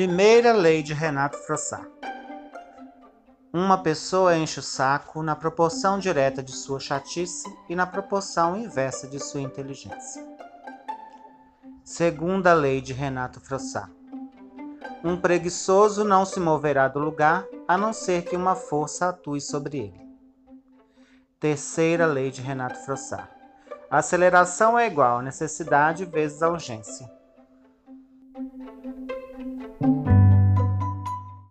Primeira lei de Renato Frossard. Uma pessoa enche o saco na proporção direta de sua chatice e na proporção inversa de sua inteligência. Segunda lei de Renato Frossard. Um preguiçoso não se moverá do lugar a não ser que uma força atue sobre ele. Terceira lei de Renato Frossard. Aceleração é igual a necessidade vezes a urgência. thank you